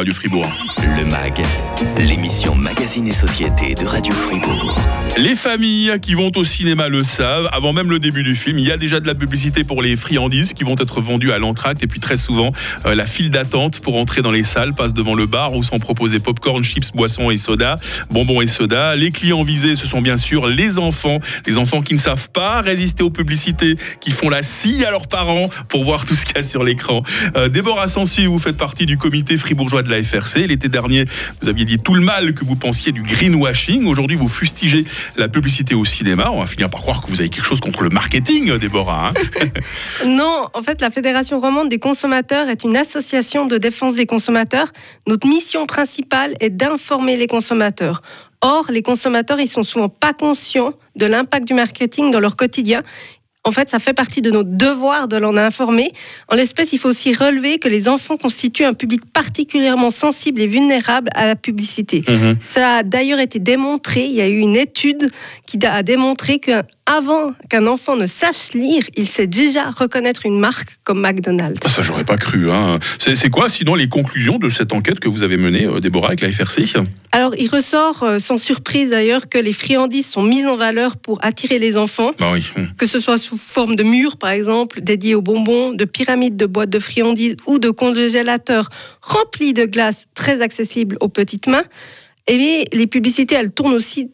Radio Fribourg. Le MAG, l'émission Magazine et Société de Radio Fribourg. Les familles qui vont au cinéma le savent, avant même le début du film, il y a déjà de la publicité pour les friandises qui vont être vendues à l'entracte et puis très souvent euh, la file d'attente pour entrer dans les salles passe devant le bar où sont proposés popcorn, chips, boissons et soda, bonbons et soda. Les clients visés, ce sont bien sûr les enfants, les enfants qui ne savent pas résister aux publicités, qui font la scie à leurs parents pour voir tout ce qu'il y a sur l'écran. Euh, Déborah Sansu, vous faites partie du comité fribourgeois de FRC. L'été dernier, vous aviez dit tout le mal que vous pensiez du greenwashing. Aujourd'hui, vous fustigez la publicité au cinéma. On va finir par croire que vous avez quelque chose contre le marketing, Déborah. hein. Non, en fait, la Fédération romande des consommateurs est une association de défense des consommateurs. Notre mission principale est d'informer les consommateurs. Or, les consommateurs, ils sont souvent pas conscients de l'impact du marketing dans leur quotidien. En fait, ça fait partie de notre devoir de l'en informer. En l'espèce, il faut aussi relever que les enfants constituent un public particulièrement sensible et vulnérable à la publicité. Mhm. Ça a d'ailleurs été démontré, il y a eu une étude qui a démontré qu'avant qu'un enfant ne sache lire, il sait déjà reconnaître une marque comme McDonald's. Ça, j'aurais pas cru. Hein. C'est quoi, sinon, les conclusions de cette enquête que vous avez menée, euh, Déborah, avec la FRC Alors, il ressort euh, sans surprise d'ailleurs que les friandises sont mises en valeur pour attirer les enfants, Bah oui. que ce soit sous forme de murs par exemple, dédiés aux bonbons, de pyramides de boîtes de friandises ou de congélateurs remplis de glace très accessibles aux petites mains. Et bien, les publicités, elles tournent aussi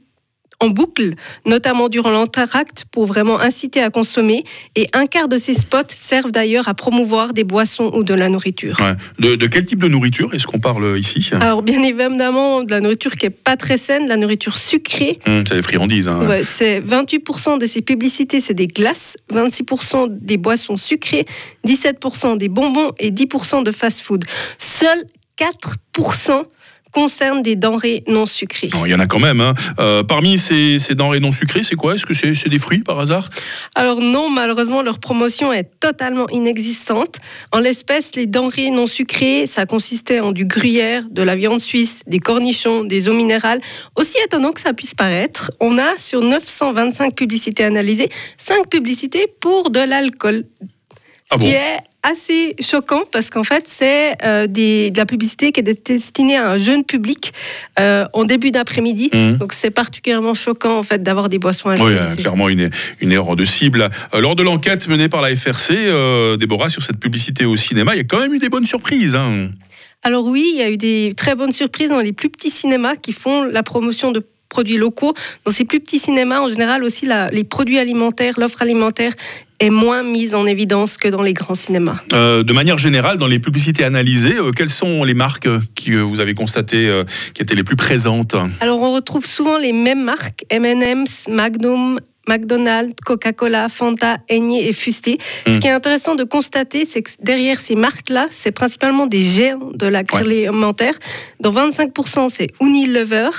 en boucle, notamment durant l'entracte, pour vraiment inciter à consommer. Et un quart de ces spots servent d'ailleurs à promouvoir des boissons ou de la nourriture. Ouais. De, de quel type de nourriture est-ce qu'on parle ici? Alors bien évidemment, de la nourriture qui est pas très saine, de la nourriture sucrée. Hum, C'est les friandises. hein. Ouais, c'est 28% de ces publicités, c'est des glaces, 26% des boissons sucrées, 17% des bonbons et 10% de fast-food. Seuls 4% concernent des denrées non sucrées. Il y en a quand même. hein. Euh, parmi ces, ces denrées non sucrées, c'est quoi? Est-ce que c'est des fruits par hasard? Alors non, malheureusement, leur promotion est totalement inexistante. En l'espèce, les denrées non sucrées, ça consistait en du gruyère, de la viande suisse, des cornichons, des eaux minérales. Aussi étonnant que ça puisse paraître, on a sur 925 publicités analysées, 5 publicités pour de l'alcool. Ce Ah qui est assez choquant parce qu'en fait, c'est euh, des- de la publicité qui est destinée à un jeune public euh, en début d'après-midi. Mhm. Donc c'est particulièrement choquant en fait d'avoir des boissons Oui, alcoolisées. euh, clairement une, une erreur de cible. Euh, lors de l'enquête menée par la FRC, Déborah, sur cette publicité au cinéma, il y a quand même eu des bonnes surprises. hein. Alors oui, il y a eu des très bonnes surprises dans les plus petits cinémas qui font la promotion de produits locaux. Dans ces plus petits cinémas, en général aussi, la- les produits alimentaires, l'offre alimentaire est moins mise en évidence que dans les grands cinémas. Euh, de manière générale, dans les publicités analysées, euh, quelles sont les marques euh, que euh, vous avez constatées qui étaient les plus présentes? Alors on retrouve souvent les mêmes marques, M&M's, Magnum, McDonald's, Coca-Cola, Fanta, Aigné et Fusté. Ce Mm. qui est intéressant de constater, c'est que derrière ces marques-là, c'est principalement des géants de l'agroalimentaire. Dans 25%, c'est Unilever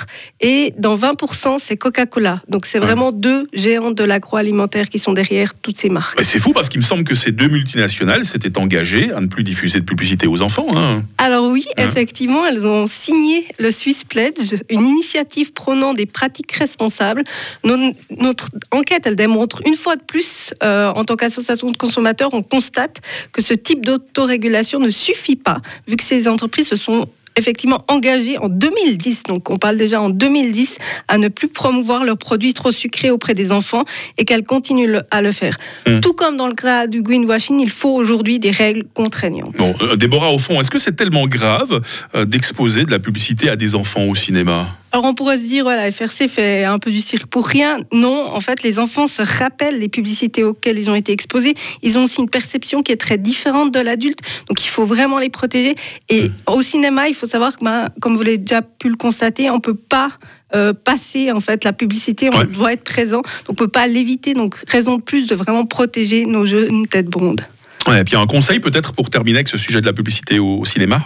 et dans 20%, c'est Coca-Cola. Donc c'est Ouais. vraiment deux géants de l'agroalimentaire qui sont derrière toutes ces marques. C'est fou parce qu'il me semble que ces deux multinationales s'étaient engagées à ne plus diffuser de publicité aux enfants. hein. Alors oui, Hein effectivement, elles ont signé le Swiss Pledge, une initiative prônant des pratiques responsables. Notre enquête, elle démontre une fois de plus, euh, en tant qu'association de consommateurs, on constate que ce type d'autorégulation ne suffit pas, vu que ces entreprises se sont effectivement engagées en 2010, donc on parle déjà en 2010, à ne plus promouvoir leurs produits trop sucrés auprès des enfants et qu'elles continuent à le faire. Mm. Tout comme dans le cas du greenwashing, il faut aujourd'hui des règles contraignantes. Bon, euh, Déborah, au fond, est-ce que c'est tellement grave euh, d'exposer de la publicité à des enfants au cinéma? Alors on pourrait se dire, voilà, FRC fait un peu du cirque pour rien. Non, en fait, les enfants se rappellent des publicités auxquelles ils ont été exposés. Ils ont aussi une perception qui est très différente de l'adulte, donc il faut vraiment les protéger. Et au cinéma, il faut savoir que, ben, comme vous l'avez déjà pu le constater, on peut pas euh, passer en fait la publicité, on Ouais. doit être présent, donc on peut pas l'éviter. Donc raison de plus de vraiment protéger nos jeunes têtes blondes. Ouais, Et puis un conseil peut-être pour terminer avec ce sujet de la publicité au, au cinéma?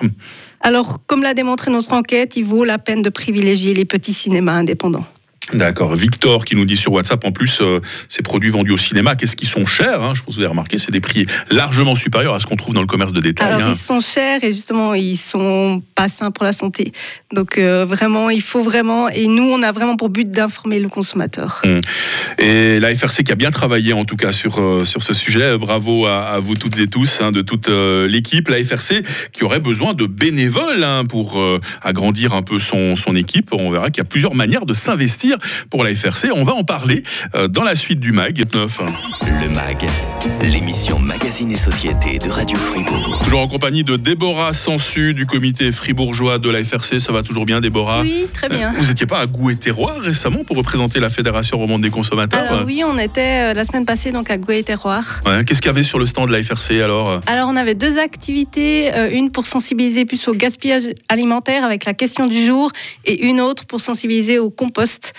Alors, comme l'a démontré notre enquête, il vaut la peine de privilégier les petits cinémas indépendants. D'accord. Victor qui nous dit sur WhatsApp, en plus, euh, ces produits vendus au cinéma, qu'est-ce qu'ils sont chers hein Je pense que vous avez remarqué, c'est des prix largement supérieurs à ce qu'on trouve dans le commerce de détail. Alors, hein. ils sont chers et justement, ils sont pas sains pour la santé. Donc, euh, vraiment, il faut vraiment. Et nous, on a vraiment pour but d'informer le consommateur. Et la FRC qui a bien travaillé en tout cas sur, euh, sur ce sujet. Bravo à, à vous toutes et tous, hein, de toute l'équipe. La FRC qui aurait besoin de bénévoles hein, pour agrandir un peu son, son équipe. On verra qu'il y a plusieurs manières de s'investir pour la FRC. On va en parler euh, dans la suite du MAG 9. Le MAG, l'émission Magazine et Société de Radio Fribourg. Toujours en compagnie de Déborah Sansu du comité fribourgeois de la FRC. Ça va toujours bien Déborah? Oui, très bien. Euh, Vous n'étiez pas à Goût et Terroir récemment pour représenter la Fédération romande des consommateurs? Alors oui, on était euh, la semaine passée donc à Gouet et Terroir. Ouais, Qu'est-ce qu'il y avait sur le stand de la FRC alors? Alors on avait deux activités, une pour sensibiliser plus au gaspillage alimentaire avec la question du jour et une autre pour sensibiliser au compost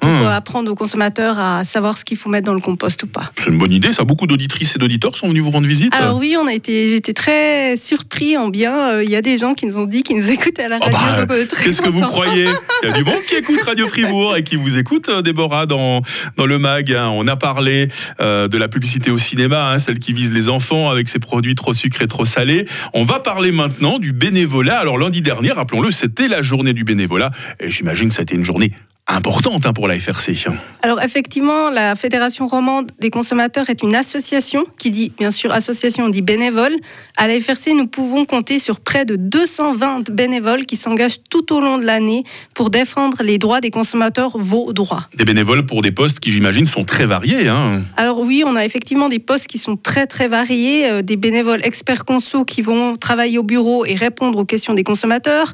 pour Hmm. euh, apprendre aux consommateurs à savoir ce qu'il faut mettre dans le compost ou pas. C'est une bonne idée, ça. Beaucoup d'auditrices et d'auditeurs sont venus vous rendre visite. Alors oui, on a été, j'étais très surpris en bien. Euh, Il y a des gens qui nous ont dit qu'ils nous écoutaient à la Oh radio. bah, Qu'est-ce que vous croyez? Il y a du monde qui écoute Radio Fribourg et qui vous écoute, euh, Déborah, dans, dans le mag. hein. On a parlé euh, de la publicité au cinéma, hein, celle qui vise les enfants avec ses produits trop sucrés, trop salés. On va parler maintenant du bénévolat. Alors lundi dernier, rappelons-le, c'était la journée du bénévolat. Et j'imagine que ça a été une journée importante hein, pour la FRC. Alors effectivement, la Fédération romande des consommateurs est une association qui dit, bien sûr, association, on dit bénévole. À la FRC, nous pouvons compter sur près de 220 bénévoles qui s'engagent tout au long de l'année pour défendre les droits des consommateurs, vos droits. Des bénévoles pour des postes qui, j'imagine, sont très variés. hein. Alors oui, on a effectivement des postes qui sont très très variés, euh, des bénévoles experts conso qui vont travailler au bureau et répondre aux questions des consommateurs,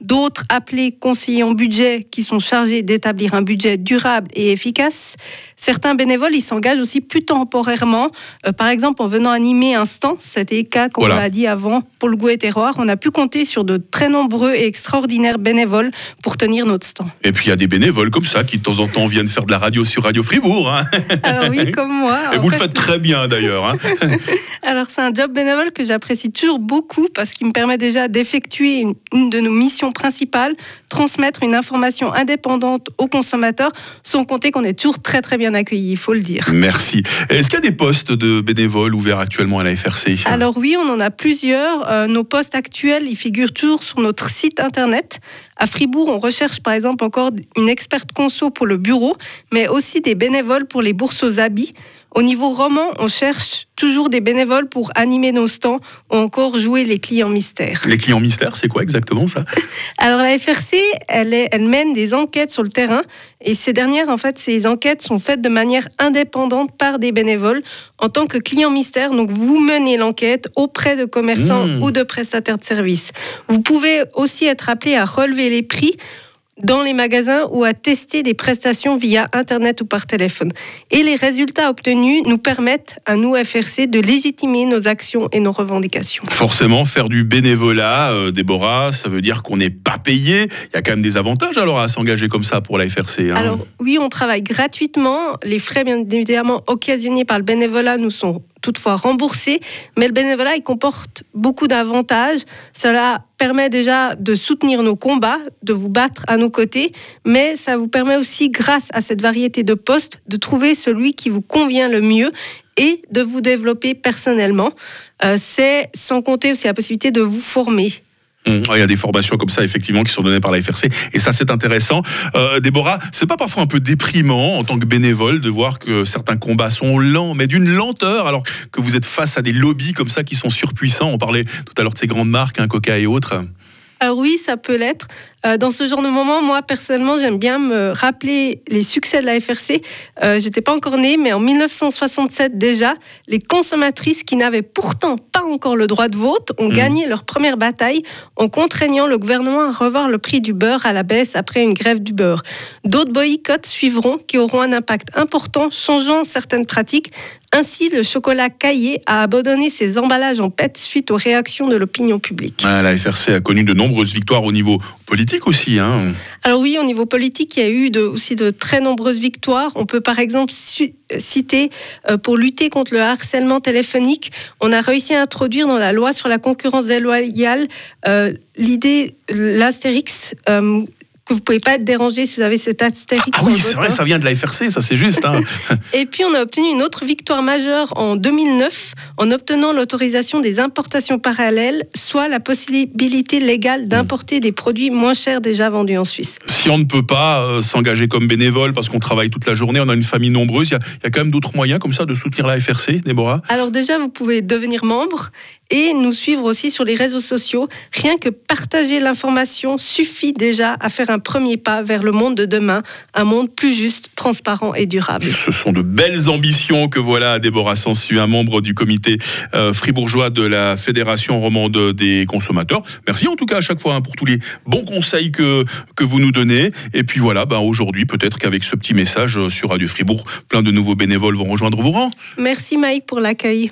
d'autres appelés conseillers en budget qui sont chargés d'établir un budget durable et efficace. Certains bénévoles, ils s'engagent aussi plus temporairement, Euh, par exemple en venant animer un stand, c'était le cas, comme Voilà. l'a dit avant, pour le goût et terroir. On a pu compter sur de très nombreux et extraordinaires bénévoles pour tenir notre stand. Et puis il y a des bénévoles comme ça qui de temps en temps viennent faire de la radio sur Radio Fribourg. hein. Alors oui, comme moi. Et vous le fait- faites très bien d'ailleurs. hein. Alors c'est un job bénévole que j'apprécie toujours beaucoup parce qu'il me permet déjà d'effectuer une, une de nos missions principales, transmettre une information indépendante aux consommateurs, sans compter qu'on est toujours très très bien accueillis, il faut le dire. Merci. Est-ce qu'il y a des postes de bénévoles ouverts actuellement à la FRC Alors oui, on en a plusieurs. Euh, nos postes actuels, ils figurent toujours sur notre site internet. À Fribourg, on recherche par exemple encore une experte conso pour le bureau, mais aussi des bénévoles pour les bourses aux habits. Au niveau roman, on cherche toujours des bénévoles pour animer nos stands ou encore jouer les clients mystères. Les clients mystères, c'est quoi exactement ça? Alors la FRC, elle, est- elle mène des enquêtes sur le terrain et ces dernières, en fait, ces enquêtes sont faites de manière indépendante par des bénévoles en tant que client mystère. Donc vous menez l'enquête auprès de commerçants Mmh. ou de prestataires de services. Vous pouvez aussi être appelé à relever les prix dans les magasins ou à tester des prestations via Internet ou par téléphone. Et les résultats obtenus nous permettent à nous, FRC, de légitimer nos actions et nos revendications. Forcément, faire du bénévolat, euh, Déborah, ça veut dire qu'on n'est pas payé. Il y a quand même des avantages alors à s'engager comme ça pour la FRC. hein. Alors oui, on travaille gratuitement. Les frais, bien évidemment, occasionnés par le bénévolat nous sont toutefois remboursés. Mais le bénévolat, il comporte beaucoup d'avantages. Cela permet déjà de soutenir nos combats, de vous battre à nos côtés. Mais ça vous permet aussi, grâce à cette variété de postes, de trouver celui qui vous convient le mieux et de vous développer personnellement. Euh, C'est sans compter aussi la possibilité de vous former. Hum, Il y a des formations comme ça, effectivement, qui sont données par la FRC. Et ça, c'est intéressant. Euh, Déborah, c'est pas parfois un peu déprimant en tant que bénévole de voir que certains combats sont lents, mais d'une lenteur, alors que vous êtes face à des lobbies comme ça qui sont surpuissants. On parlait tout à l'heure de ces grandes marques, hein, Coca et autres. Alors oui, ça peut l'être. Euh, dans ce genre de moment, moi personnellement, j'aime bien me rappeler les succès de la FRC. Euh, J'étais pas encore née, mais en 1967 déjà, les consommatrices qui n'avaient pourtant pas encore le droit de vote ont Mhm. gagné leur première bataille en contraignant le gouvernement à revoir le prix du beurre à la baisse après une grève du beurre. D'autres boycotts suivront qui auront un impact important, changeant certaines pratiques. Ainsi, le chocolat caillé a abandonné ses emballages en PET suite aux réactions de l'opinion publique. Ah, la FRC a connu de nombreuses victoires au niveau politique aussi. Hein. Alors oui, au niveau politique, il y a eu de- aussi de très nombreuses victoires. On peut par exemple su- citer, euh, pour lutter contre le harcèlement téléphonique, on a réussi à introduire dans la loi sur la concurrence déloyale euh, l'idée, l'astérix, euh, que vous pouvez pas être dérangé si vous avez cet astérix. Ah oui, c'est vrai, ça vient de la FRC, ça c'est juste. Hein. Et puis on a obtenu une autre victoire majeure en 2009 en obtenant l'autorisation des importations parallèles, soit la possibilité légale d'importer des produits moins chers déjà vendus en Suisse. Si on ne peut pas euh, s'engager comme bénévole parce qu'on travaille toute la journée, on a une famille nombreuse, il y, y, a quand même d'autres moyens comme ça de soutenir la FRC, Déborah? Alors déjà, vous pouvez devenir membre et nous suivre aussi sur les réseaux sociaux. Rien que partager l'information suffit déjà à faire un premier pas vers le monde de demain, un monde plus juste, transparent et durable. Ce sont de belles ambitions que voilà Déborah Sansu, un membre du comité euh, fribourgeois de la Fédération romande des consommateurs. Merci en tout cas à chaque fois hein, pour tous les bons conseils que, que vous nous donnez. Et puis voilà, ben aujourd'hui, peut-être qu'avec ce petit message sur Radio Fribourg, plein de nouveaux bénévoles vont rejoindre vos rangs. Merci Mike pour l'accueil.